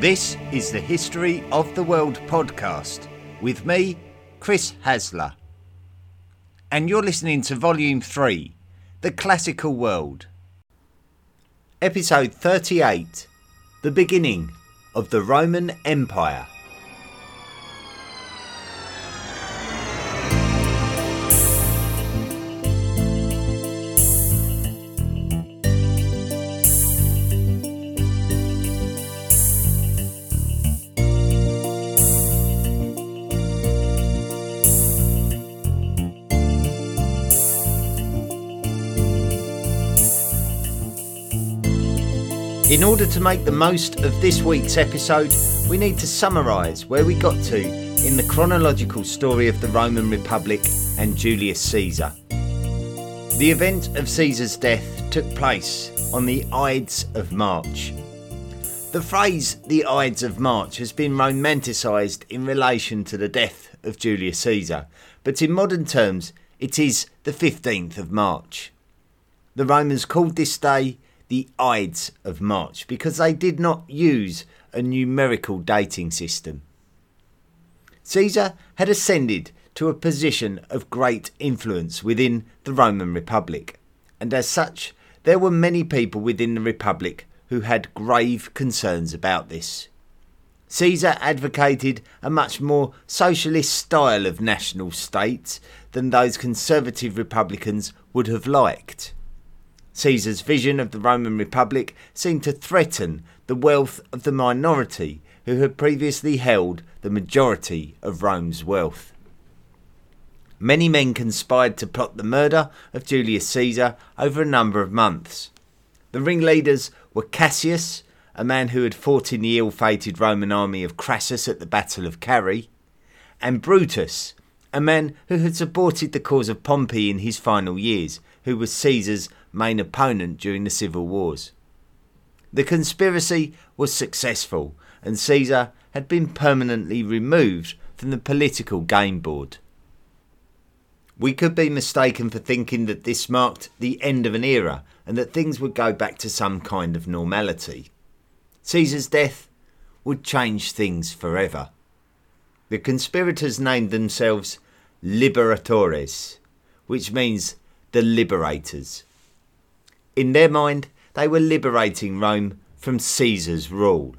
This is the History of the World podcast with me, Chris Hasler. And you're listening to Volume 3 The Classical World. Episode 38 The Beginning of the Roman Empire. In order to make the most of this week's episode, we need to summarise where we got to in the chronological story of the Roman Republic and Julius Caesar. The event of Caesar's death took place on the Ides of March. The phrase the Ides of March has been romanticised in relation to the death of Julius Caesar, but in modern terms it is the 15th of March. The Romans called this day the Ides of March because they did not use a numerical dating system. Caesar had ascended to a position of great influence within the Roman Republic, and as such, there were many people within the Republic who had grave concerns about this. Caesar advocated a much more socialist style of national state than those conservative republicans would have liked. Caesar's vision of the Roman Republic seemed to threaten the wealth of the minority who had previously held the majority of Rome's wealth. Many men conspired to plot the murder of Julius Caesar over a number of months. The ringleaders were Cassius, a man who had fought in the ill fated Roman army of Crassus at the Battle of Carrhae, and Brutus, a man who had supported the cause of Pompey in his final years, who was Caesar's main opponent during the civil wars. The conspiracy was successful, and Caesar had been permanently removed from the political game board. We could be mistaken for thinking that this marked the end of an era and that things would go back to some kind of normality. Caesar's death would change things forever. The conspirators named themselves Liberatores, which means the liberators. In their mind, they were liberating Rome from Caesar's rule.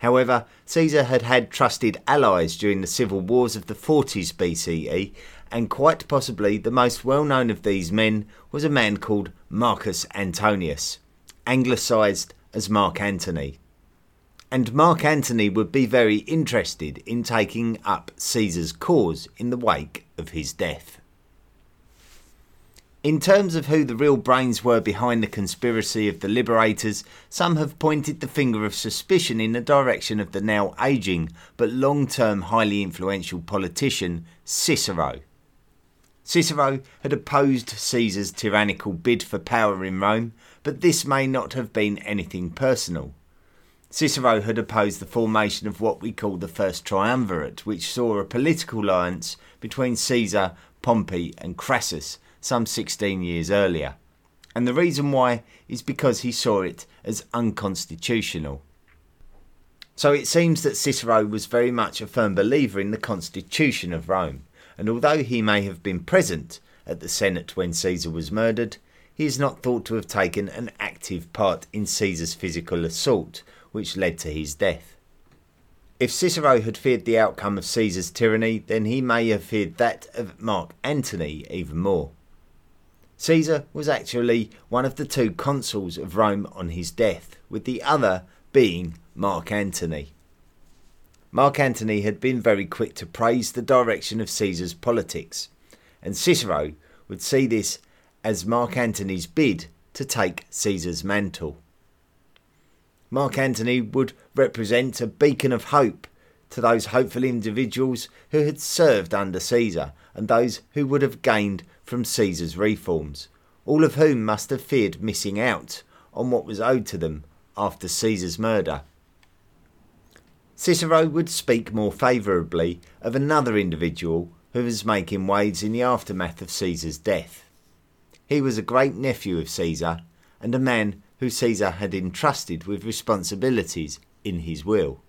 However, Caesar had had trusted allies during the civil wars of the 40s BCE, and quite possibly the most well known of these men was a man called Marcus Antonius, anglicised as Mark Antony. And Mark Antony would be very interested in taking up Caesar's cause in the wake of his death. In terms of who the real brains were behind the conspiracy of the liberators, some have pointed the finger of suspicion in the direction of the now ageing but long term highly influential politician Cicero. Cicero had opposed Caesar's tyrannical bid for power in Rome, but this may not have been anything personal. Cicero had opposed the formation of what we call the First Triumvirate, which saw a political alliance between Caesar, Pompey, and Crassus some 16 years earlier. And the reason why is because he saw it as unconstitutional. So it seems that Cicero was very much a firm believer in the constitution of Rome, and although he may have been present at the Senate when Caesar was murdered, he is not thought to have taken an active part in Caesar's physical assault, which led to his death. If Cicero had feared the outcome of Caesar's tyranny, then he may have feared that of Mark Antony even more. Caesar was actually one of the two consuls of Rome on his death, with the other being Mark Antony. Mark Antony had been very quick to praise the direction of Caesar's politics, and Cicero would see this as Mark Antony's bid to take Caesar's mantle. Mark Antony would represent a beacon of hope to those hopeful individuals who had served under Caesar and those who would have gained from Caesar's reforms, all of whom must have feared missing out on what was owed to them after Caesar's murder. Cicero would speak more favourably of another individual who was making waves in the aftermath of Caesar's death. He was a great nephew of Caesar and a man who Caesar had entrusted with responsibilities in his will.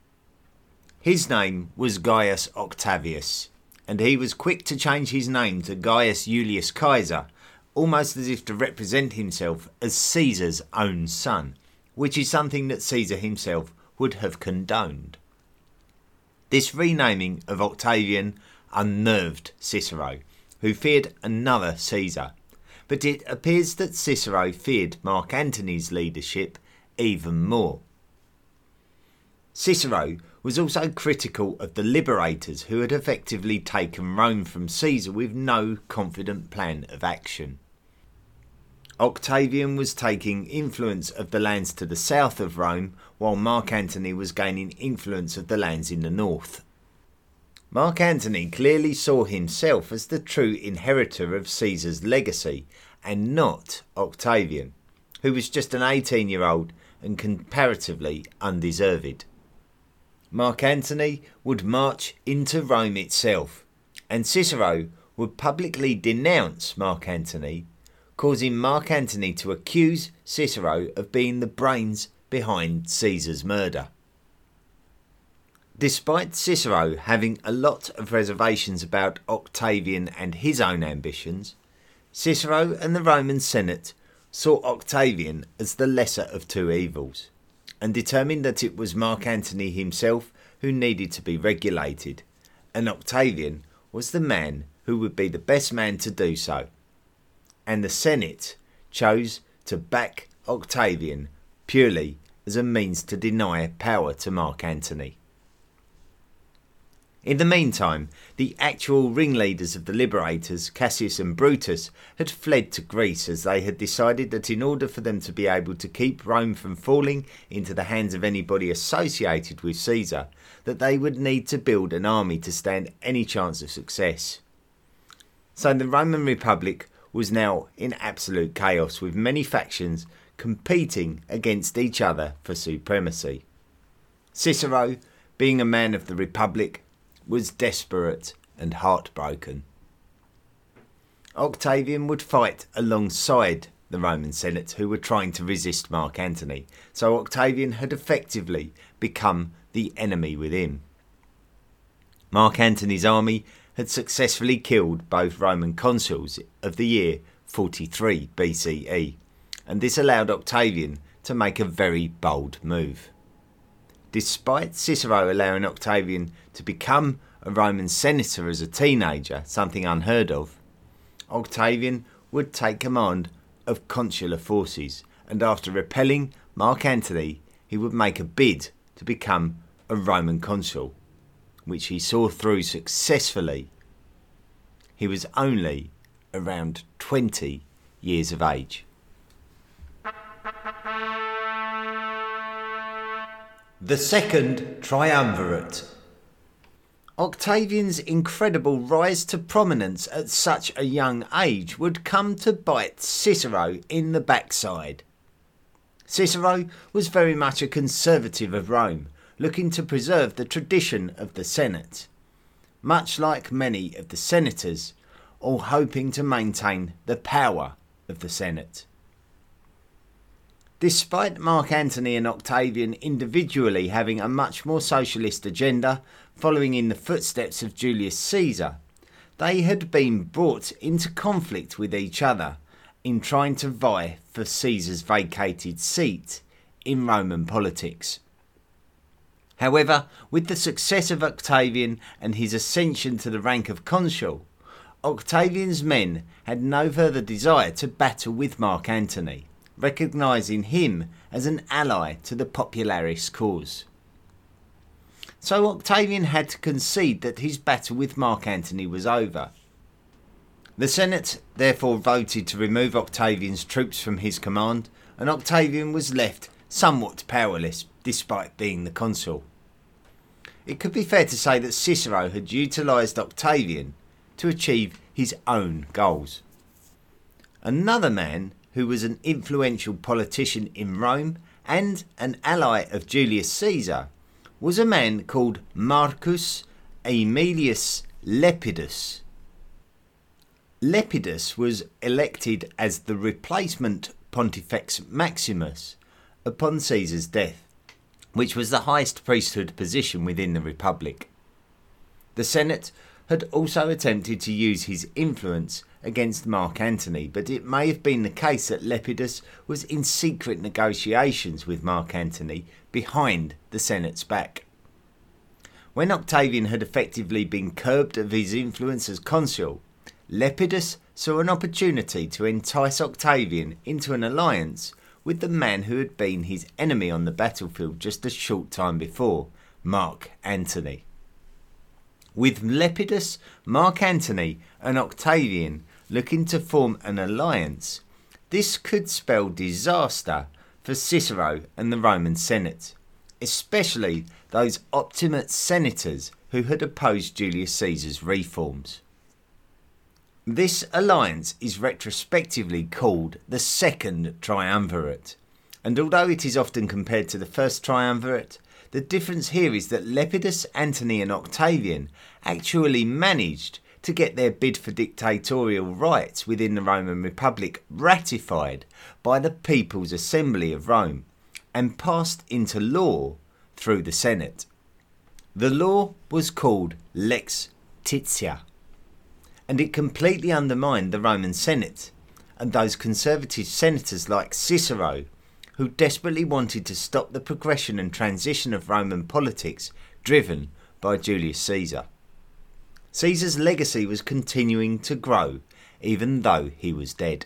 His name was Gaius Octavius, and he was quick to change his name to Gaius Julius Caesar, almost as if to represent himself as Caesar's own son, which is something that Caesar himself would have condoned. This renaming of Octavian unnerved Cicero, who feared another Caesar, but it appears that Cicero feared Mark Antony's leadership even more. Cicero was also critical of the liberators who had effectively taken Rome from Caesar with no confident plan of action. Octavian was taking influence of the lands to the south of Rome, while Mark Antony was gaining influence of the lands in the north. Mark Antony clearly saw himself as the true inheritor of Caesar's legacy, and not Octavian, who was just an 18 year old and comparatively undeserved. Mark Antony would march into Rome itself, and Cicero would publicly denounce Mark Antony, causing Mark Antony to accuse Cicero of being the brains behind Caesar's murder. Despite Cicero having a lot of reservations about Octavian and his own ambitions, Cicero and the Roman Senate saw Octavian as the lesser of two evils and determined that it was Mark Antony himself who needed to be regulated, and Octavian was the man who would be the best man to do so. And the Senate chose to back Octavian purely as a means to deny power to Mark Antony. In the meantime, the actual ringleaders of the liberators, Cassius and Brutus, had fled to Greece as they had decided that in order for them to be able to keep Rome from falling into the hands of anybody associated with Caesar, that they would need to build an army to stand any chance of success. So the Roman Republic was now in absolute chaos with many factions competing against each other for supremacy. Cicero, being a man of the Republic, was desperate and heartbroken. Octavian would fight alongside the Roman Senate who were trying to resist Mark Antony, so Octavian had effectively become the enemy within. Mark Antony's army had successfully killed both Roman consuls of the year 43 BCE, and this allowed Octavian to make a very bold move. Despite Cicero allowing Octavian to become a Roman senator as a teenager, something unheard of, Octavian would take command of consular forces, and after repelling Mark Antony, he would make a bid to become a Roman consul, which he saw through successfully. He was only around 20 years of age. The Second Triumvirate. Octavian's incredible rise to prominence at such a young age would come to bite Cicero in the backside. Cicero was very much a conservative of Rome, looking to preserve the tradition of the Senate, much like many of the senators, all hoping to maintain the power of the Senate. Despite Mark Antony and Octavian individually having a much more socialist agenda, following in the footsteps of Julius Caesar, they had been brought into conflict with each other in trying to vie for Caesar's vacated seat in Roman politics. However, with the success of Octavian and his ascension to the rank of consul, Octavian's men had no further desire to battle with Mark Antony recognising him as an ally to the popularist cause. So Octavian had to concede that his battle with Mark Antony was over. The Senate therefore voted to remove Octavian's troops from his command, and Octavian was left somewhat powerless despite being the consul. It could be fair to say that Cicero had utilised Octavian to achieve his own goals. Another man who was an influential politician in Rome and an ally of Julius Caesar, was a man called Marcus Aemilius Lepidus. Lepidus was elected as the replacement Pontifex Maximus upon Caesar's death, which was the highest priesthood position within the Republic. The Senate had also attempted to use his influence against Mark Antony, but it may have been the case that Lepidus was in secret negotiations with Mark Antony behind the Senate's back. When Octavian had effectively been curbed of his influence as consul, Lepidus saw an opportunity to entice Octavian into an alliance with the man who had been his enemy on the battlefield just a short time before, Mark Antony. With Lepidus, Mark Antony, and Octavian looking to form an alliance, this could spell disaster for Cicero and the Roman Senate especially those Optimate senators who had opposed Julius Caesar's reforms. This alliance is retrospectively called the Second Triumvirate, and although it is often compared to the First Triumvirate, the difference here is that Lepidus, Antony, and Octavian actually managed to get their bid for dictatorial rights within the Roman Republic ratified by the People's Assembly of Rome and passed into law through the Senate. The law was called Lex Titia, and it completely undermined the Roman Senate and those conservative senators like Cicero, who desperately wanted to stop the progression and transition of Roman politics driven by Julius Caesar. Caesar's legacy was continuing to grow, even though he was dead.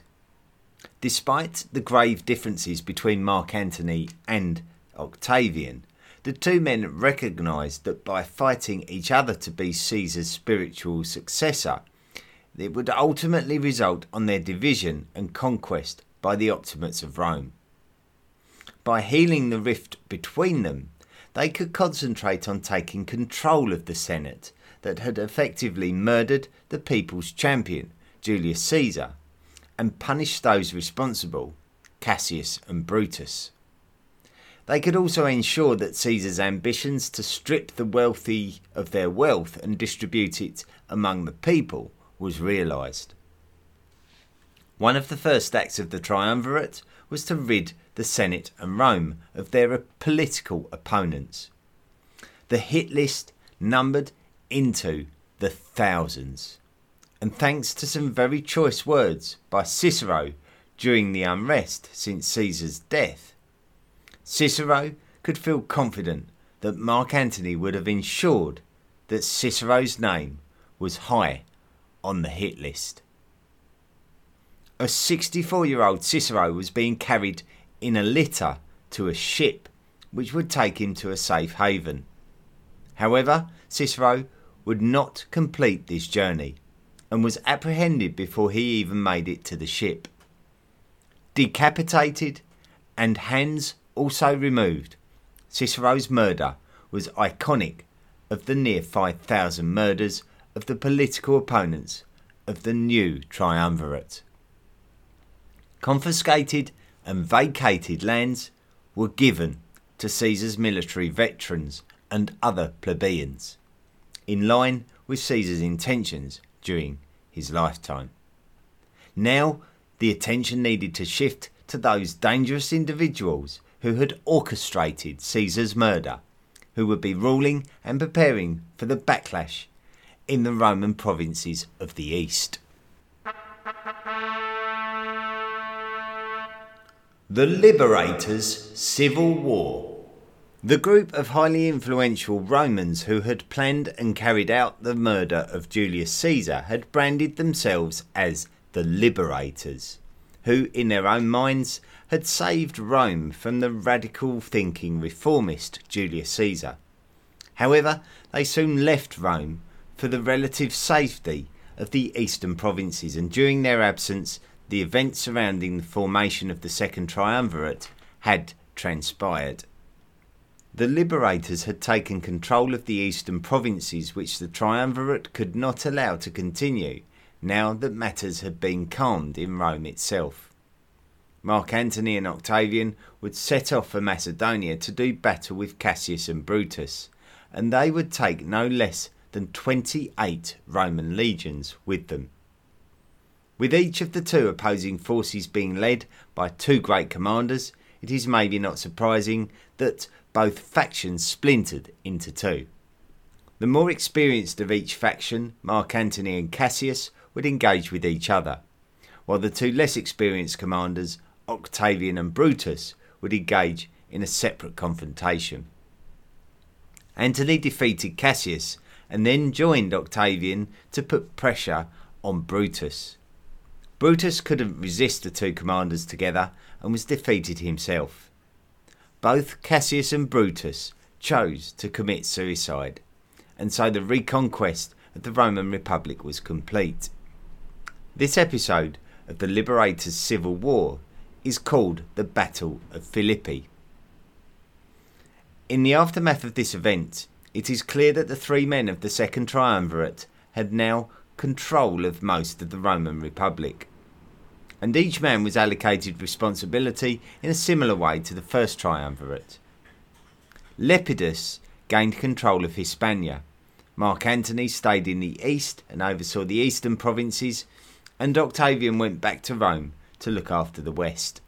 Despite the grave differences between Mark Antony and Octavian, the two men recognised that by fighting each other to be Caesar's spiritual successor, it would ultimately result on their division and conquest by the Optimates of Rome. By healing the rift between them, they could concentrate on taking control of the Senate that had effectively murdered the people's champion, Julius Caesar, and punished those responsible, Cassius and Brutus. They could also ensure that Caesar's ambitions to strip the wealthy of their wealth and distribute it among the people was realised. One of the first acts of the triumvirate was to rid the Senate and Rome of their political opponents. The hit list numbered into the thousands and thanks to some very choice words by Cicero during the unrest since Caesar's death, Cicero could feel confident that Mark Antony would have ensured that Cicero's name was high on the hit list. A 64 year old Cicero was being carried in a litter to a ship which would take him to a safe haven. However, Cicero would not complete this journey and was apprehended before he even made it to the ship. Decapitated and hands also removed, Cicero's murder was iconic of the near 5,000 murders of the political opponents of the new triumvirate. Confiscated and vacated lands were given to Caesar's military veterans and other plebeians, in line with Caesar's intentions during his lifetime. Now, the attention needed to shift to those dangerous individuals who had orchestrated Caesar's murder, who would be ruling and preparing for the backlash in the Roman provinces of the East. The Liberators' Civil War. The group of highly influential Romans who had planned and carried out the murder of Julius Caesar had branded themselves as the Liberators, who, in their own minds, had saved Rome from the radical thinking reformist Julius Caesar. However, they soon left Rome for the relative safety of the eastern provinces, and during their absence, the events surrounding the formation of the Second Triumvirate had transpired. The liberators had taken control of the eastern provinces, which the triumvirate could not allow to continue, now that matters had been calmed in Rome itself. Mark Antony and Octavian would set off for Macedonia to do battle with Cassius and Brutus, and they would take no less than 28 Roman legions with them. With each of the two opposing forces being led by two great commanders, it is maybe not surprising that both factions splintered into two. The more experienced of each faction, Mark Antony and Cassius, would engage with each other, while the two less experienced commanders, Octavian and Brutus, would engage in a separate confrontation. Antony defeated Cassius and then joined Octavian to put pressure on Brutus. Brutus couldn't resist the two commanders together and was defeated himself. Both Cassius and Brutus chose to commit suicide, and so the reconquest of the Roman Republic was complete. This episode of the Liberators' Civil War is called the Battle of Philippi. In the aftermath of this event, it is clear that the three men of the Second Triumvirate had now control of most of the Roman Republic. And each man was allocated responsibility in a similar way to the First Triumvirate. Lepidus gained control of Hispania. Mark Antony stayed in the east and oversaw the eastern provinces, and Octavian went back to Rome to look after the west.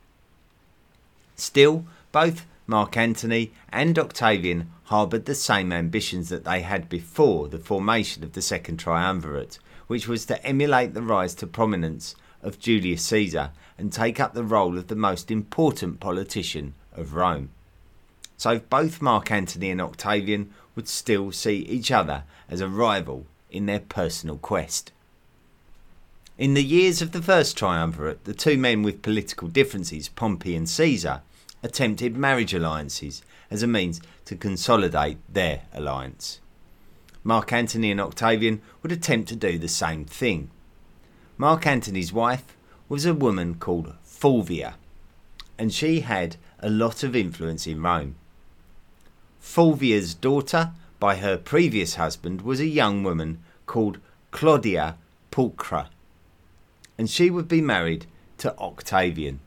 Still, both Mark Antony and Octavian harboured the same ambitions that they had before the formation of the Second Triumvirate, which was to emulate the rise to prominence of Julius Caesar and take up the role of the most important politician of Rome. So both Mark Antony and Octavian would still see each other as a rival in their personal quest. In the years of the first triumvirate, the two men with political differences, Pompey and Caesar, attempted marriage alliances as a means to consolidate their alliance. Mark Antony and Octavian would attempt to do the same thing. Mark Antony's wife was a woman called Fulvia, and she had a lot of influence in Rome. Fulvia's daughter, by her previous husband, was a young woman called Claudia Pulchra, and she would be married to Octavian.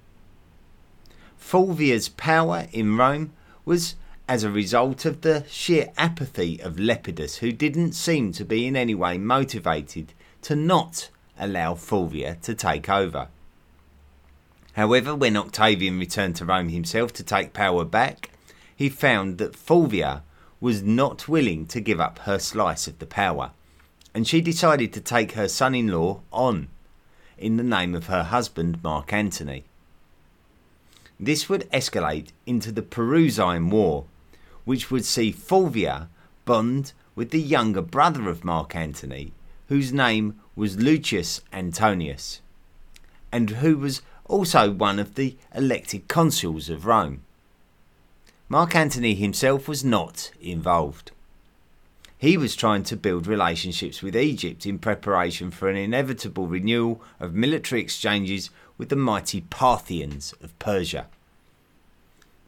Fulvia's power in Rome was as a result of the sheer apathy of Lepidus, who didn't seem to be in any way motivated to not allow Fulvia to take over. However, when Octavian returned to Rome himself to take power back, he found that Fulvia was not willing to give up her slice of the power, and she decided to take her son in law on in the name of her husband, Mark Antony. This would escalate into the Perusine War, which would see Fulvia bond with the younger brother of Mark Antony, whose name was Lucius Antonius, and who was also one of the elected consuls of Rome. Mark Antony himself was not involved. He was trying to build relationships with Egypt in preparation for an inevitable renewal of military exchanges with the mighty Parthians of Persia.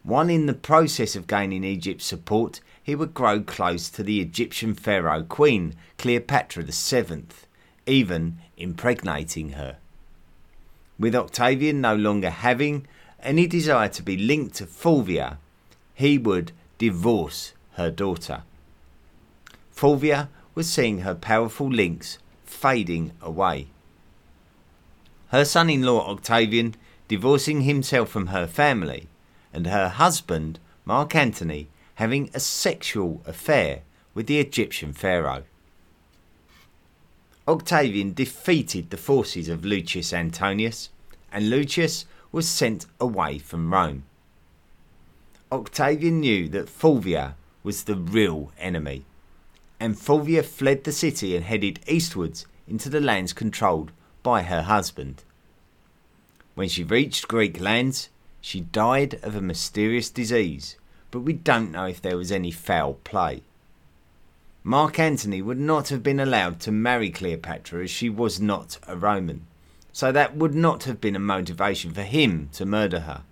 While in the process of gaining Egypt's support, he would grow close to the Egyptian pharaoh queen Cleopatra VII, even impregnating her. With Octavian no longer having any desire to be linked to Fulvia, he would divorce her daughter. Fulvia was seeing her powerful links fading away. Her son in law Octavian, divorcing himself from her family, and her husband, Mark Antony, having a sexual affair with the Egyptian pharaoh. Octavian defeated the forces of Lucius Antonius, and Lucius was sent away from Rome. Octavian knew that Fulvia was the real enemy, and Fulvia fled the city and headed eastwards into the lands controlled by her husband. When she reached Greek lands, she died of a mysterious disease, but we don't know if there was any foul play. Mark Antony would not have been allowed to marry Cleopatra as she was not a Roman, so that would not have been a motivation for him to murder her.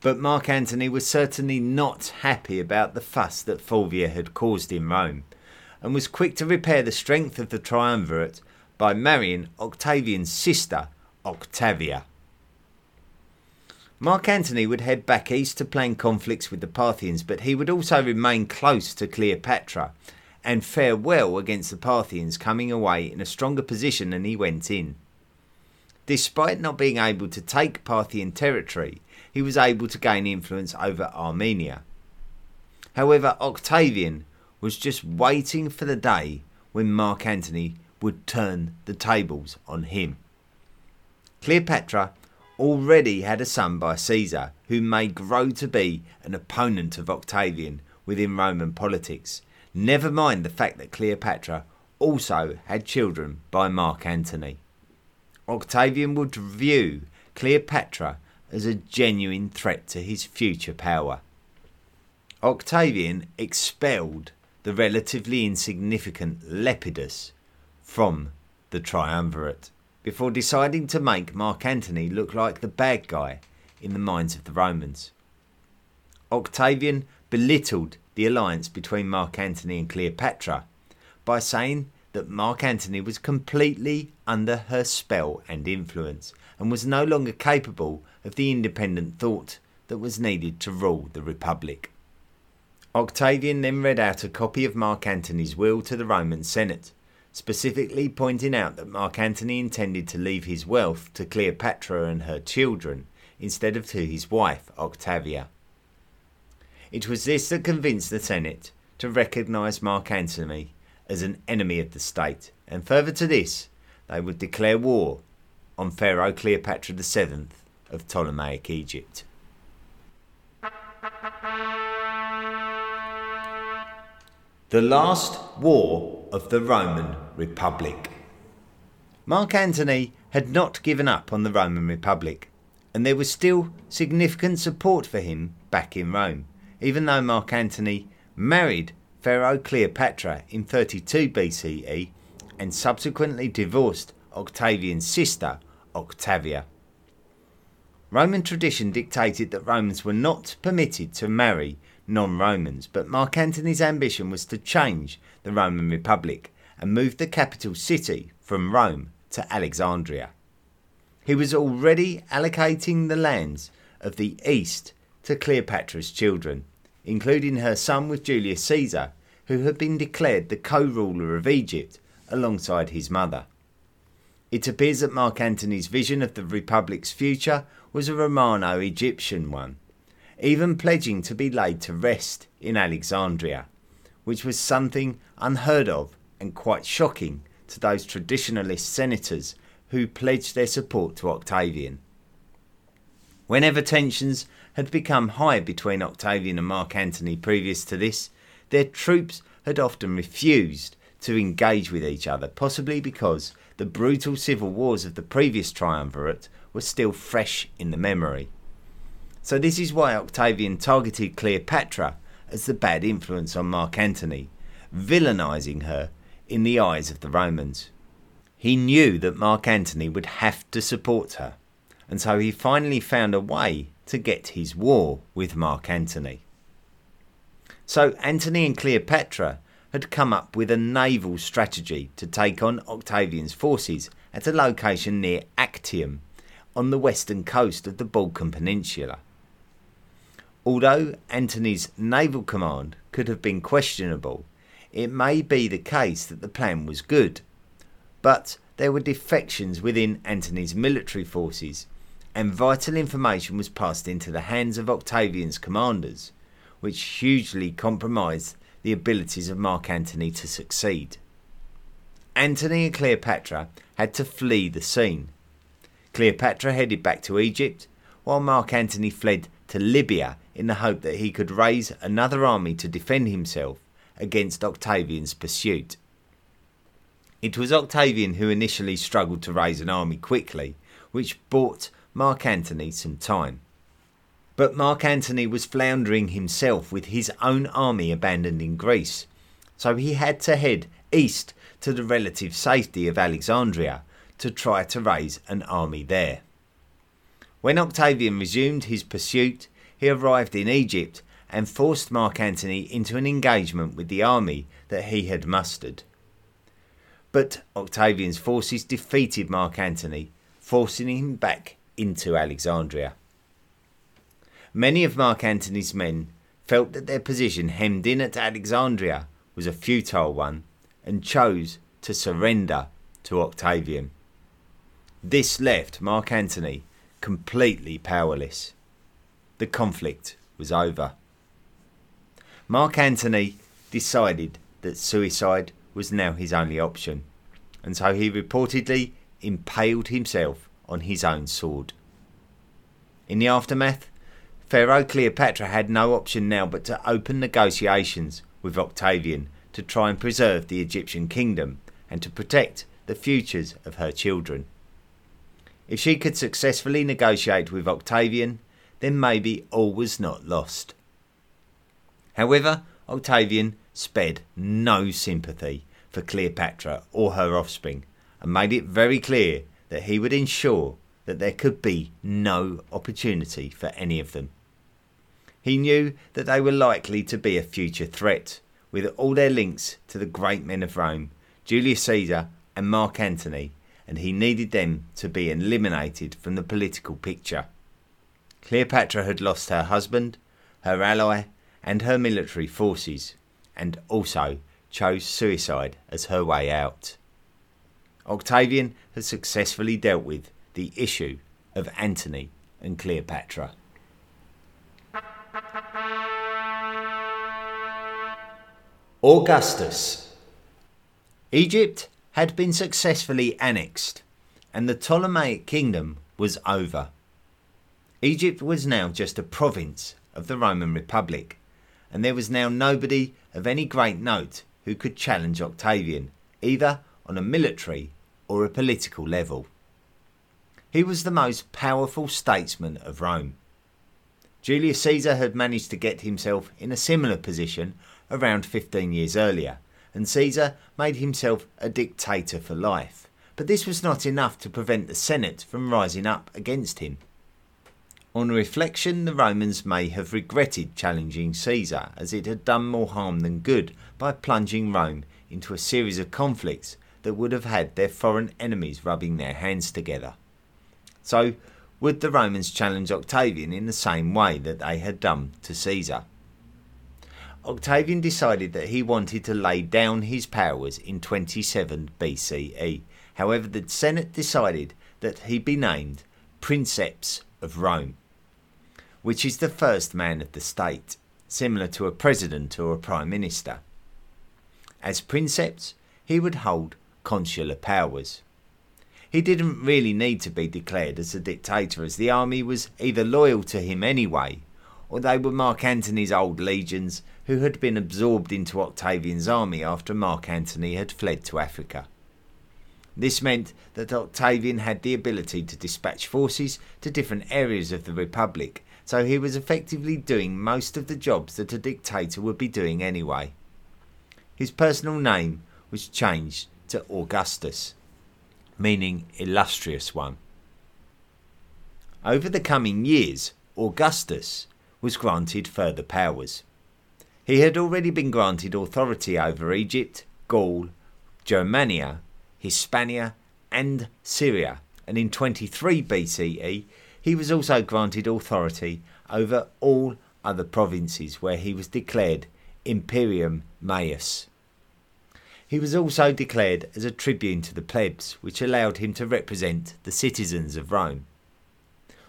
But Mark Antony was certainly not happy about the fuss that Fulvia had caused in Rome, and was quick to repair the strength of the triumvirate by marrying Octavian's sister, Octavia. Mark Antony would head back east to plan conflicts with the Parthians, but he would also remain close to Cleopatra and fare well against the Parthians, coming away in a stronger position than he went in. Despite not being able to take Parthian territory, he was able to gain influence over Armenia. However, Octavian was just waiting for the day when Mark Antony would turn the tables on him. Cleopatra already had a son by Caesar who may grow to be an opponent of Octavian within Roman politics. Never mind the fact that Cleopatra also had children by Mark Antony. Octavian would view Cleopatra as a genuine threat to his future power. Octavian expelled the relatively insignificant Lepidus from the triumvirate before deciding to make Mark Antony look like the bad guy in the minds of the Romans. Octavian belittled the alliance between Mark Antony and Cleopatra by saying that Mark Antony was completely under her spell and influence and was no longer capable of the independent thought that was needed to rule the Republic. Octavian then read out a copy of Mark Antony's will to the Roman Senate, specifically pointing out that Mark Antony intended to leave his wealth to Cleopatra and her children instead of to his wife Octavia. It was this that convinced the Senate to recognise Mark Antony as an enemy of the state, and further to this, they would declare war on Pharaoh Cleopatra VII of Ptolemaic Egypt. The Last War of the Roman Republic. Mark Antony had not given up on the Roman Republic, and there was still significant support for him back in Rome, even though Mark Antony married Pharaoh Cleopatra in 32 BCE and subsequently divorced Octavian's sister, Octavia. Roman tradition dictated that Romans were not permitted to marry non Romans, but Mark Antony's ambition was to change the Roman Republic and move the capital city from Rome to Alexandria. He was already allocating the lands of the east to Cleopatra's children, including her son with Julius Caesar, who had been declared the co ruler of Egypt alongside his mother. It appears that Mark Antony's vision of the Republic's future was a Romano Egyptian one, even pledging to be laid to rest in Alexandria, which was something unheard of and quite shocking to those traditionalist senators who pledged their support to Octavian. Whenever tensions had become high between Octavian and Mark Antony previous to this, their troops had often refused to engage with each other, possibly because the brutal civil wars of the previous triumvirate were still fresh in the memory. So, this is why Octavian targeted Cleopatra as the bad influence on Mark Antony, villainising her in the eyes of the Romans. He knew that Mark Antony would have to support her, and so he finally found a way to get his war with Mark Antony. So Antony and Cleopatra had come up with a naval strategy to take on Octavian's forces at a location near Actium on the western coast of the Balkan Peninsula. Although Antony's naval command could have been questionable, it may be the case that the plan was good. But there were defections within Antony's military forces, and vital information was passed into the hands of Octavian's commanders, which hugely compromised the abilities of Mark Antony to succeed. Antony and Cleopatra had to flee the scene. Cleopatra headed back to Egypt, while Mark Antony fled to Libya in the hope that he could raise another army to defend himself against Octavian's pursuit. It was Octavian who initially struggled to raise an army quickly, which bought Mark Antony some time. But Mark Antony was floundering himself with his own army abandoned in Greece, so he had to head east to the relative safety of Alexandria to try to raise an army there. When Octavian resumed his pursuit, he arrived in Egypt and forced Mark Antony into an engagement with the army that he had mustered. But Octavian's forces defeated Mark Antony, forcing him back into Alexandria. Many of Mark Antony's men felt that their position hemmed in at Alexandria was a futile one and chose to surrender to Octavian. This left Mark Antony completely powerless. The conflict was over. Mark Antony decided that suicide was now his only option, and so he reportedly impaled himself on his own sword. In the aftermath, Pharaoh Cleopatra had no option now but to open negotiations with Octavian to try and preserve the Egyptian kingdom and to protect the futures of her children. If she could successfully negotiate with Octavian, then maybe all was not lost. However, Octavian spared no sympathy for Cleopatra or her offspring and made it very clear that he would ensure that there could be no opportunity for any of them. He knew that they were likely to be a future threat, with all their links to the great men of Rome, Julius Caesar and Mark Antony, and he needed them to be eliminated from the political picture. Cleopatra had lost her husband, her ally, and her military forces, and also chose suicide as her way out. Octavian had successfully dealt with the issue of Antony and Cleopatra. Augustus Egypt had been successfully annexed, and the Ptolemaic kingdom was over. Egypt was now just a province of the Roman Republic, and there was now nobody of any great note who could challenge Octavian, either on a military or a political level. He was the most powerful statesman of Rome. Julius Caesar had managed to get himself in a similar position around 15 years earlier, and Caesar made himself a dictator for life. But this was not enough to prevent the Senate from rising up against him. On reflection, the Romans may have regretted challenging Caesar, as it had done more harm than good by plunging Rome into a series of conflicts that would have had their foreign enemies rubbing their hands together. So, would the Romans challenge Octavian in the same way that they had done to Caesar? Octavian decided that he wanted to lay down his powers in 27 BCE. However, the Senate decided that he be named Princeps of Rome, which is the first man of the state, similar to a president or a prime minister. As Princeps, he would hold consular powers. He didn't really need to be declared as a dictator, as the army was either loyal to him anyway, or they were Mark Antony's old legions who had been absorbed into Octavian's army after Mark Antony had fled to Africa. This meant that Octavian had the ability to dispatch forces to different areas of the Republic, so he was effectively doing most of the jobs that a dictator would be doing anyway. His personal name was changed to Augustus meaning illustrious one. Over the coming years, Augustus was granted further powers. He had already been granted authority over Egypt, Gaul, Germania, Hispania, and Syria, and in 23 BCE he was also granted authority over all other provinces where he was declared Imperium Maius. He was also declared as a tribune to the plebs, which allowed him to represent the citizens of Rome.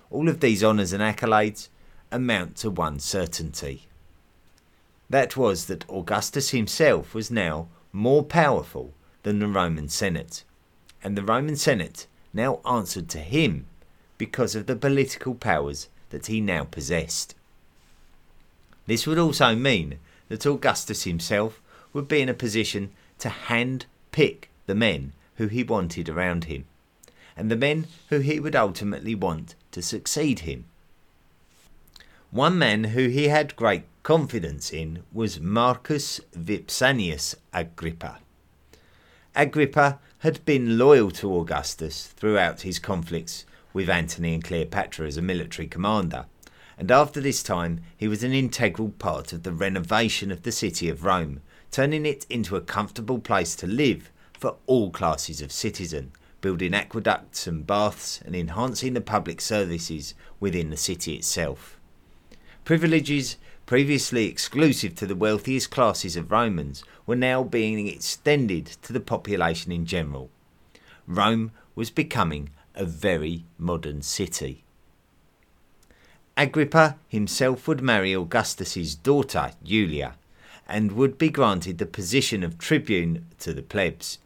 All of these honours and accolades amount to one certainty. That was that Augustus himself was now more powerful than the Roman Senate, and the Roman Senate now answered to him because of the political powers that he now possessed. This would also mean that Augustus himself would be in a position to hand pick the men who he wanted around him, and the men who he would ultimately want to succeed him. One man who he had great confidence in was Marcus Vipsanius Agrippa. Agrippa had been loyal to Augustus throughout his conflicts with Antony and Cleopatra as a military commander, and after this time he was an integral part of the renovation of the city of Rome, turning it into a comfortable place to live for all classes of citizen, building aqueducts and baths and enhancing the public services within the city itself. Privileges previously exclusive to the wealthiest classes of Romans were now being extended to the population in general. Rome was becoming a very modern city. Agrippa himself would marry Augustus's daughter, Julia, and would be granted the position of tribune to the plebs.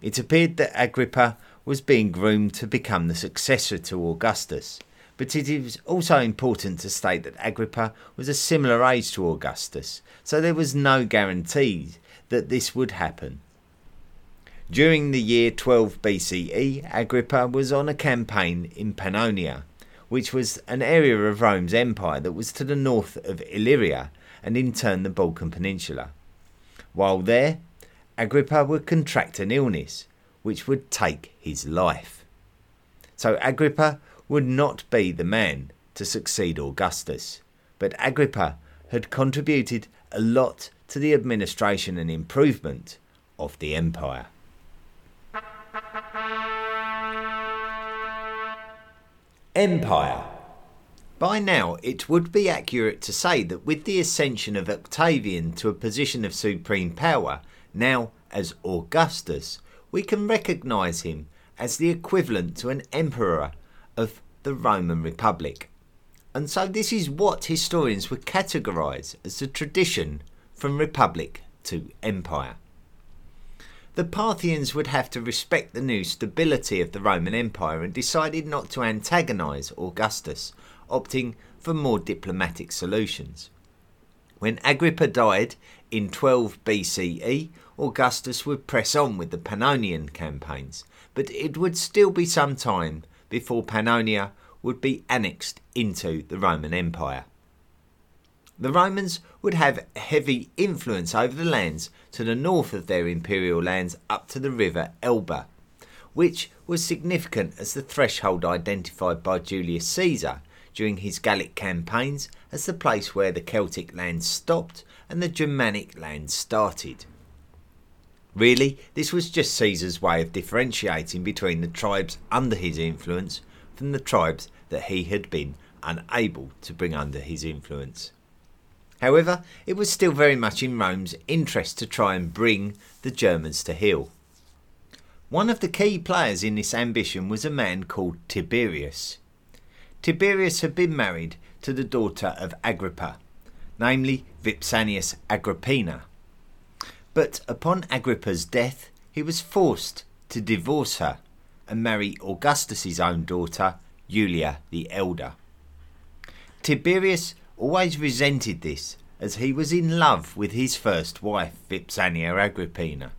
It appeared that Agrippa was being groomed to become the successor to Augustus, but it is also important to state that Agrippa was a similar age to Augustus, so there was no guarantee that this would happen. During the year 12 BCE, Agrippa was on a campaign in Pannonia, which was an area of Rome's empire that was to the north of Illyria and in turn the Balkan Peninsula. While there, Agrippa would contract an illness which would take his life. So Agrippa would not be the man to succeed Augustus, but Agrippa had contributed a lot to the administration and improvement of the empire. Empire. By now, it would be accurate to say that with the ascension of Octavian to a position of supreme power, now as Augustus, we can recognise him as the equivalent to an emperor of the Roman Republic. And so, this is what historians would categorise as the tradition from republic to empire. The Parthians would have to respect the new stability of the Roman Empire and decided not to antagonise Augustus, opting for more diplomatic solutions. When Agrippa died in 12 BCE, Augustus would press on with the Pannonian campaigns, but it would still be some time before Pannonia would be annexed into the Roman Empire. The Romans would have heavy influence over the lands to the north of their imperial lands up to the river Elbe, which was significant as the threshold identified by Julius Caesar during his Gallic campaigns as the place where the Celtic lands stopped and the Germanic lands started. Really, this was just Caesar's way of differentiating between the tribes under his influence from the tribes that he had been unable to bring under his influence. However, it was still very much in Rome's interest to try and bring the Germans to heel. One of the key players in this ambition was a man called Tiberius. Tiberius had been married to the daughter of Agrippa, namely Vipsanius Agrippina. But upon Agrippa's death, he was forced to divorce her and marry Augustus's own daughter, Julia the Elder. Tiberius always resented this, as he was in love with his first wife, Vipsania Agrippina.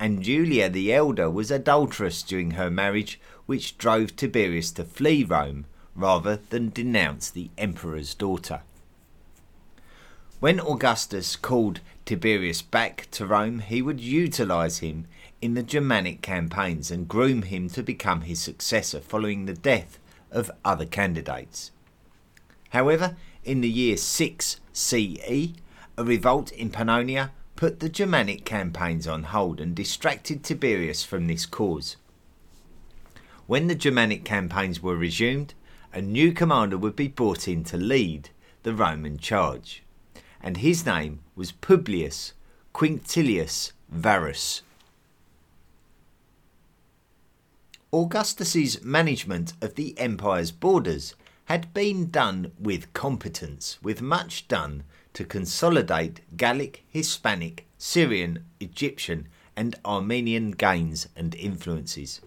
And Julia the elder was adulterous during her marriage, which drove Tiberius to flee Rome rather than denounce the emperor's daughter. When Augustus called Tiberius back to Rome, he would utilize him in the Germanic campaigns and groom him to become his successor following the death of other candidates. However, in the year 6 CE, a revolt in Pannonia put the Germanic campaigns on hold and distracted Tiberius from this cause. When the Germanic campaigns were resumed, a new commander would be brought in to lead the Roman charge, and his name was Publius Quinctilius Varus. Augustus's management of the empire's borders had been done with competence, with much done to consolidate Gallic, Hispanic, Syrian, Egyptian, and Armenian gains and influences.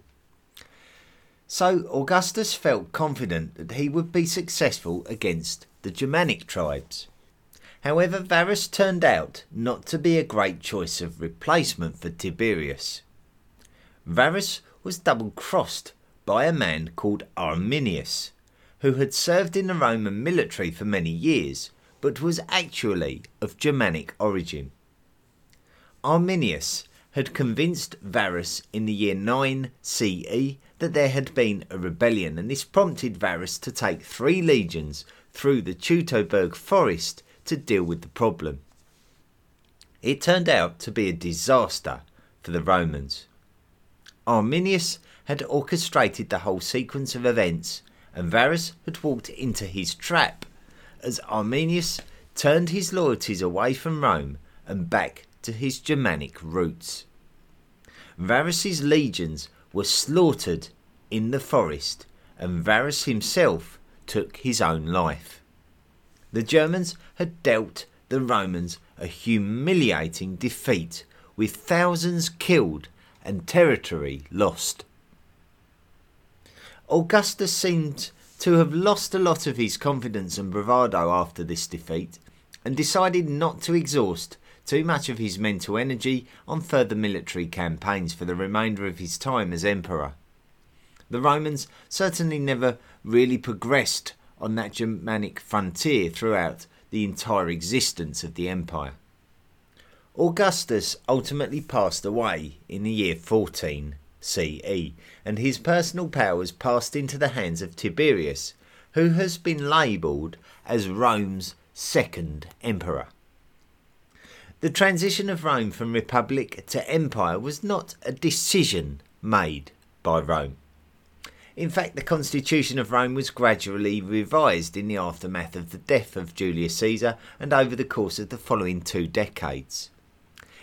So Augustus felt confident that he would be successful against the Germanic tribes. However, Varus turned out not to be a great choice of replacement for Tiberius. Varus was double crossed by a man called Arminius, who had served in the Roman military for many years, but was actually of Germanic origin. Arminius had convinced Varus in the year 9 CE that there had been a rebellion, and this prompted Varus to take three legions through the Teutoburg forest to deal with the problem. It turned out to be a disaster for the Romans. Arminius had orchestrated the whole sequence of events and Varus had walked into his trap as Arminius turned his loyalties away from Rome and back to his Germanic roots. Varus's legions were slaughtered in the forest, and Varus himself took his own life. The Germans had dealt the Romans a humiliating defeat with thousands killed and territory lost. Augustus seemed to have lost a lot of his confidence and bravado after this defeat and decided not to exhaust too much of his mental energy on further military campaigns for the remainder of his time as emperor. The Romans certainly never really progressed on that Germanic frontier throughout the entire existence of the empire. Augustus ultimately passed away in the year 14 CE, and his personal powers passed into the hands of Tiberius, who has been labelled as Rome's second emperor. The transition of Rome from republic to empire was not a decision made by Rome. In fact, the constitution of Rome was gradually revised in the aftermath of the death of Julius Caesar and over the course of the following two decades.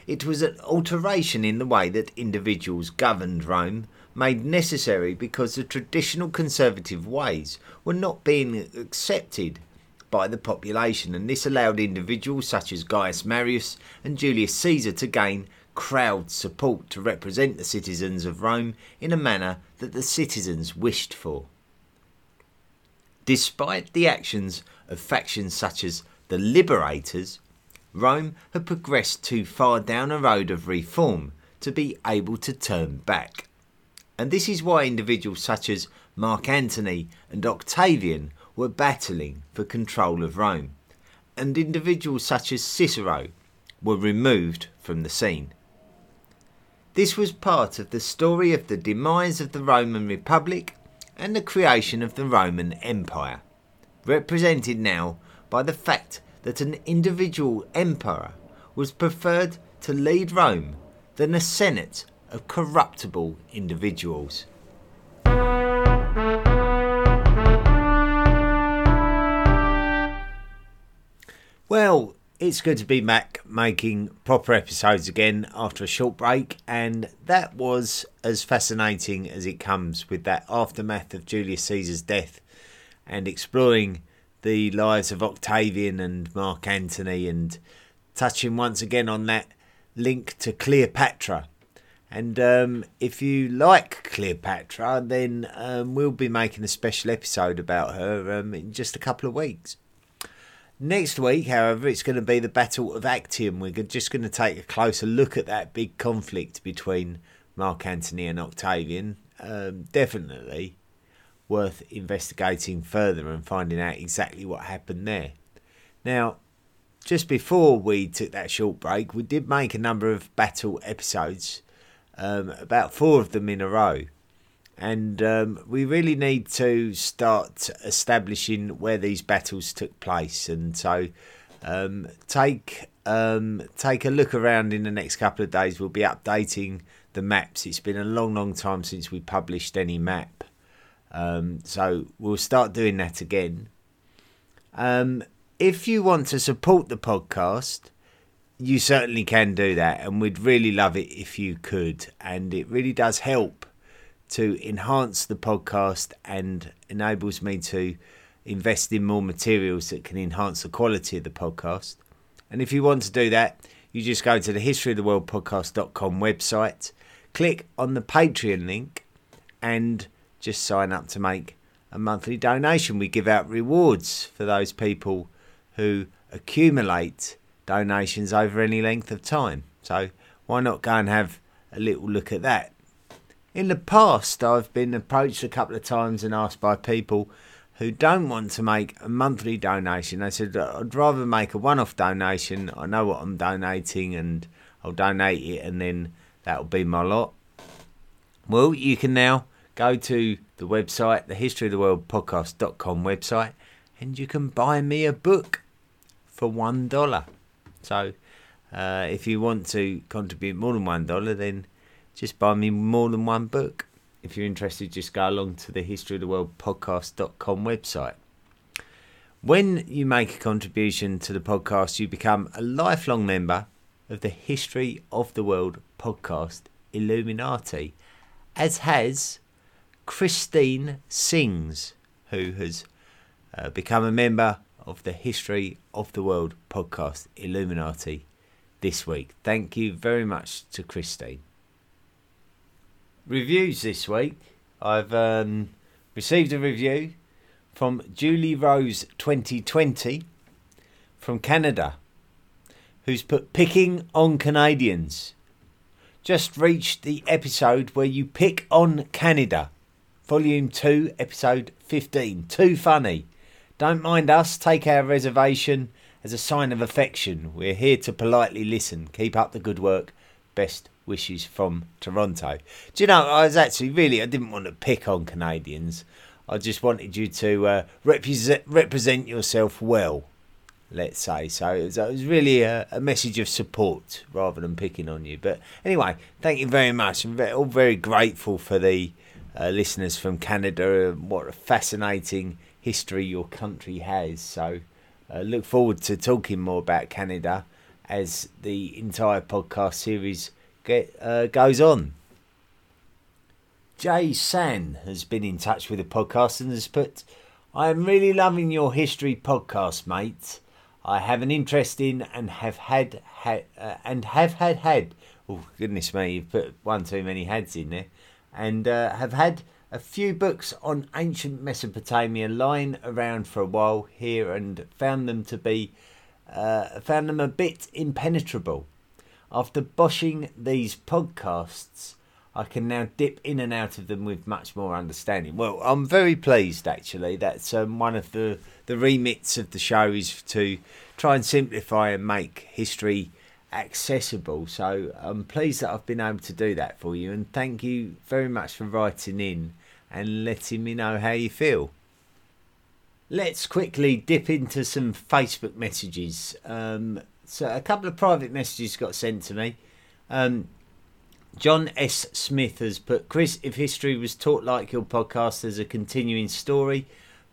It was an alteration in the way that individuals governed Rome, made necessary because the traditional conservative ways were not being accepted by the population, and this allowed individuals such as Gaius Marius and Julius Caesar to gain crowd support to represent the citizens of Rome in a manner that the citizens wished for. Despite the actions of factions such as the Liberators, Rome had progressed too far down a road of reform to be able to turn back. And this is why individuals such as Mark Antony and Octavian were battling for control of Rome, and individuals such as Cicero were removed from the scene. This was part of the story of the demise of the Roman Republic and the creation of the Roman Empire, represented now by the fact that an individual emperor was preferred to lead Rome than a senate of corruptible individuals. Well, it's good to be back making proper episodes again after a short break, and that was as fascinating as it comes with that aftermath of Julius Caesar's death and exploring the lives of Octavian and Mark Antony and touching once again on that link to Cleopatra. And um, if you like Cleopatra, then um, we'll be making a special episode about her um, in just a couple of weeks. Next week, however, it's going to be the Battle of Actium. We're just going to take a closer look at that big conflict between Mark Antony and Octavian. Um, definitely worth investigating further and finding out exactly what happened there. Now, just before we took that short break, we did make a number of battle episodes, um, about four of them in a row. And um, we really need to start establishing where these battles took place. And so um, take um, take a look around in the next couple of days. We'll be updating the maps. It's been a long, long time since we published any map. Um, so we'll start doing that again. Um, if you want to support the podcast, you certainly can do that, and we'd really love it if you could. And it really does help to enhance the podcast and enables me to invest in more materials that can enhance the quality of the podcast. And if you want to do that, you just go to the history of the world podcast.com website, click on the Patreon link, and just sign up to make a monthly donation. We give out rewards for those people who accumulate donations over any length of time. So why not go and have a little look at that? In the past, I've been approached a couple of times and asked by people who don't want to make a monthly donation. They said, I'd rather make a one off donation. I know what I'm donating and I'll donate it and then that'll be my lot. Well, you can now go to the website, the history of the world podcast.com website, and you can buy me a book for one dollar. So uh, if you want to contribute more than one dollar, then just buy me more than one book. If you're interested, just go along to the history of the world podcast.com website. When you make a contribution to the podcast, you become a lifelong member of the History of the World podcast Illuminati, as has Christine Sings, who has uh, become a member of the History of the World podcast, Illuminati, this week. Thank you very much to Christine. Reviews this week. I've um, received a review from Julie Rose 2020 from Canada, who's put picking on Canadians. Just reached the episode where you pick on Canada. Volume 2, Episode 15. Too funny. Don't mind us, take our reservation as a sign of affection. We're here to politely listen. Keep up the good work. Best wishes from Toronto. Do you know, I was actually really, I didn't want to pick on Canadians. I just wanted you to uh, represent, represent yourself well, let's say. So it was, it was really a, a, message of support rather than picking on you. But anyway, thank you very much. I'm very, all very grateful for the uh, listeners from Canada. What a fascinating history your country has. So uh, look forward to talking more about Canada as the entire podcast series get, uh, goes on. Jay San has been in touch with the podcast and has put, I am really loving your history podcast, mate. I have an interest in and have had, had uh, and have had had. Oh goodness me, you've put one too many heads in there, and uh, have had a few books on ancient Mesopotamia lying around for a while here, and found them to be uh, found them a bit impenetrable. After boshing these podcasts, I can now dip in and out of them with much more understanding. Well, I'm very pleased actually. That's um, one of the the remits of the show is to try and simplify and make history accessible. So I'm pleased that I've been able to do that for you, and thank you very much for writing in and letting me know how you feel. Let's quickly dip into some Facebook messages. Um, so a couple of private messages got sent to me. Um, John S. Smith has put, Chris, if history was taught like your podcast as a continuing story,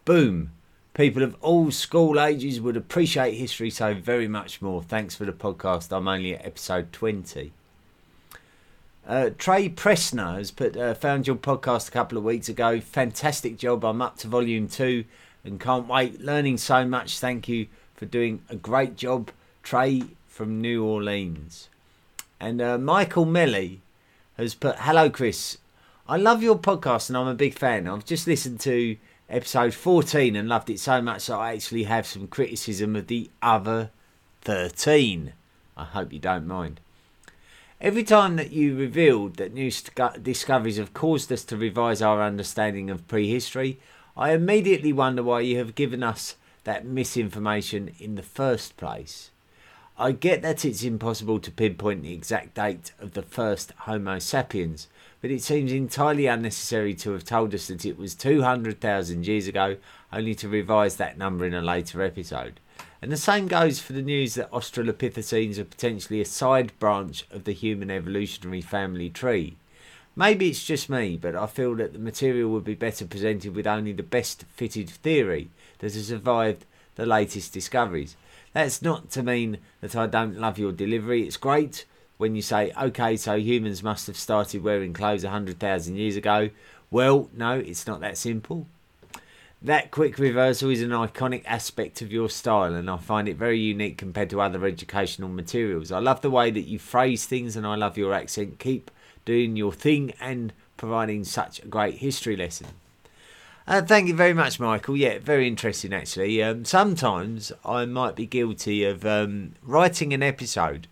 boom. People of all school ages would appreciate history so very much more. Thanks for the podcast. I'm only at episode 20. Uh, Trey Pressner has put uh, found your podcast a couple of weeks ago. Fantastic job. I'm up to volume two and can't wait. Learning so much. Thank you for doing a great job Trey from New Orleans. And uh, Michael Melly has put, Hello, Chris. I love your podcast and I'm a big fan. I've just listened to episode 14 and loved it so much that I actually have some criticism of the other 13. I hope you don't mind. Every time that you revealed that new discoveries have caused us to revise our understanding of prehistory, I immediately wonder why you have given us that misinformation in the first place. I get that it's impossible to pinpoint the exact date of the first Homo sapiens, but it seems entirely unnecessary to have told us that it was 200,000 years ago, only to revise that number in a later episode. And the same goes for the news that Australopithecines are potentially a side branch of the human evolutionary family tree. Maybe it's just me, but I feel that the material would be better presented with only the best fitted theory that has survived the latest discoveries. That's not to mean that I don't love your delivery. It's great when you say, okay, so humans must have started wearing clothes 100,000 years ago. Well, no, it's not that simple. That quick reversal is an iconic aspect of your style, and I find it very unique compared to other educational materials. I love the way that you phrase things, and I love your accent. Keep doing your thing and providing such a great history lesson. Uh, thank you very much, Michael. Yeah, very interesting actually. Um, sometimes I might be guilty of um, writing an episode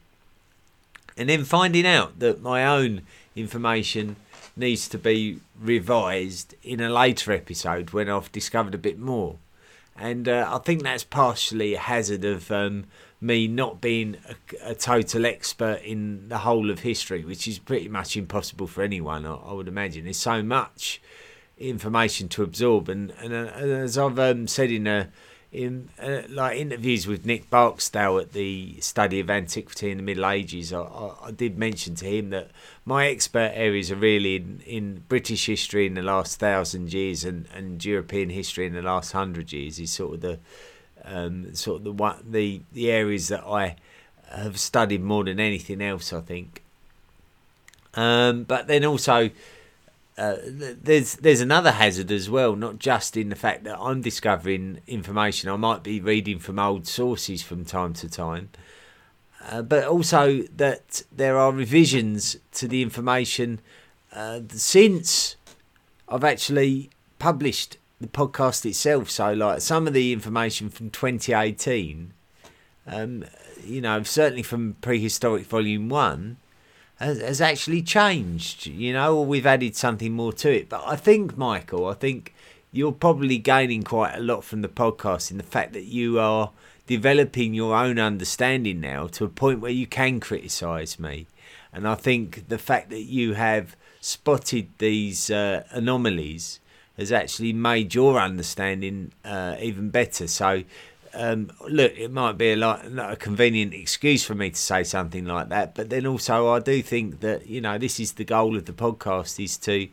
and then finding out that my own information needs to be revised in a later episode when I've discovered a bit more. And uh, I think that's partially a hazard of um, me not being a, a, total expert in the whole of history, which is pretty much impossible for anyone, I, I would imagine. There's so much information to absorb. And, and, uh, as I've um, said in a, in uh, like interviews with Nick Barksdale at the study of antiquity in the Middle Ages, I, I, I, did mention to him that my expert areas are really in, in British history in the last thousand years and, and European history in the last hundred years. Is sort of the um, sort of the one the the areas that I have studied more than anything else. I think. Um, but then also uh, there's there's another hazard as well, not just in the fact that I'm discovering information. I might be reading from old sources from time to time, uh, but also that there are revisions to the information uh, since I've actually published the podcast itself. So, like some of the information from 2018, um, you know, certainly from Prehistoric Volume One has, has actually changed, you know, or we've added something more to it. But I think, Michael, I think you're probably gaining quite a lot from the podcast in the fact that you are developing your own understanding now to a point where you can criticise me. And I think the fact that you have spotted these uh, anomalies has actually made your understanding uh, even better. So um, look, it might be a, like, a convenient excuse for me to say something like that, but then also I do think that you know this is the goal of the podcast is to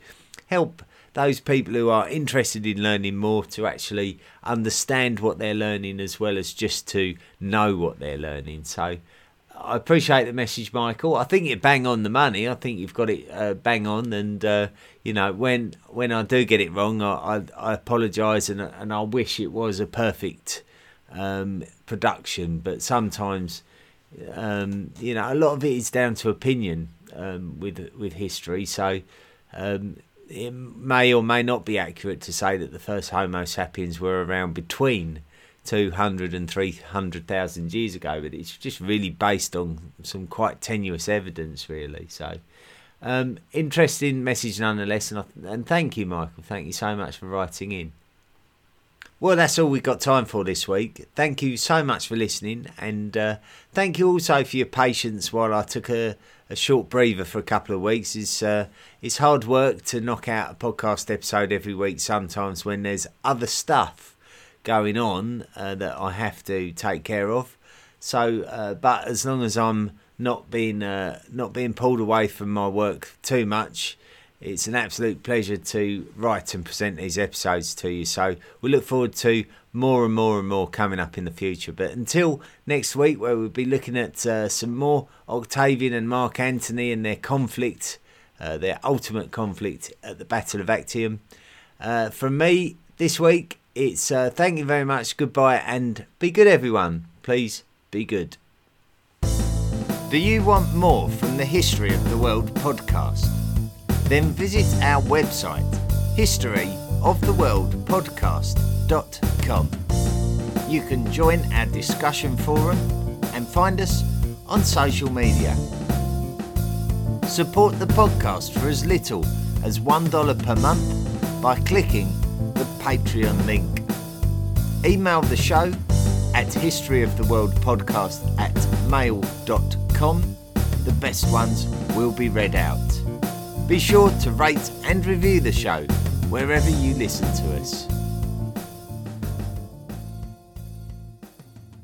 help those people who are interested in learning more to actually understand what they're learning as well as just to know what they're learning. So I appreciate the message, Michael. I think you bang on the money. I think you've got it uh, bang on, and uh, you know when when I do get it wrong, I I, I apologise and and I wish it was a perfect um, production, but sometimes um, you know a lot of it is down to opinion um, with with history. So um, it may or may not be accurate to say that the first Homo sapiens were around between 200 and 300,000 years ago, but it's just really based on some quite tenuous evidence, really. So. Um, interesting message nonetheless, and, and thank you, Michael. Thank you so much for writing in. Well, that's all we've got time for this week. Thank you so much for listening, and uh, thank you also for your patience while I took a, a short breather for a couple of weeks. It's uh, it's hard work to knock out a podcast episode every week. Sometimes when there's other stuff going on uh, that I have to take care of. So, uh, but as long as I'm not being uh, not being pulled away from my work too much it's an absolute pleasure to write and present these episodes to you. So we look forward to more and more and more coming up in the future. But until next week, where we'll be looking at uh, some more Octavian and Mark Antony and their conflict, uh, their ultimate conflict at the Battle of Actium. Uh, from me this week, it's uh, thank you very much, goodbye, and be good, everyone. Please be good. Do you want more from the History of the World podcast? Then visit our website, historyoftheworldpodcast.com. You can join our discussion forum and find us on social media. Support the podcast for as little as $1 per month by clicking the Patreon link. Email the show at historyoftheworldpodcast at mail.com. The best ones will be read out. Be sure to rate and review the show wherever you listen to us.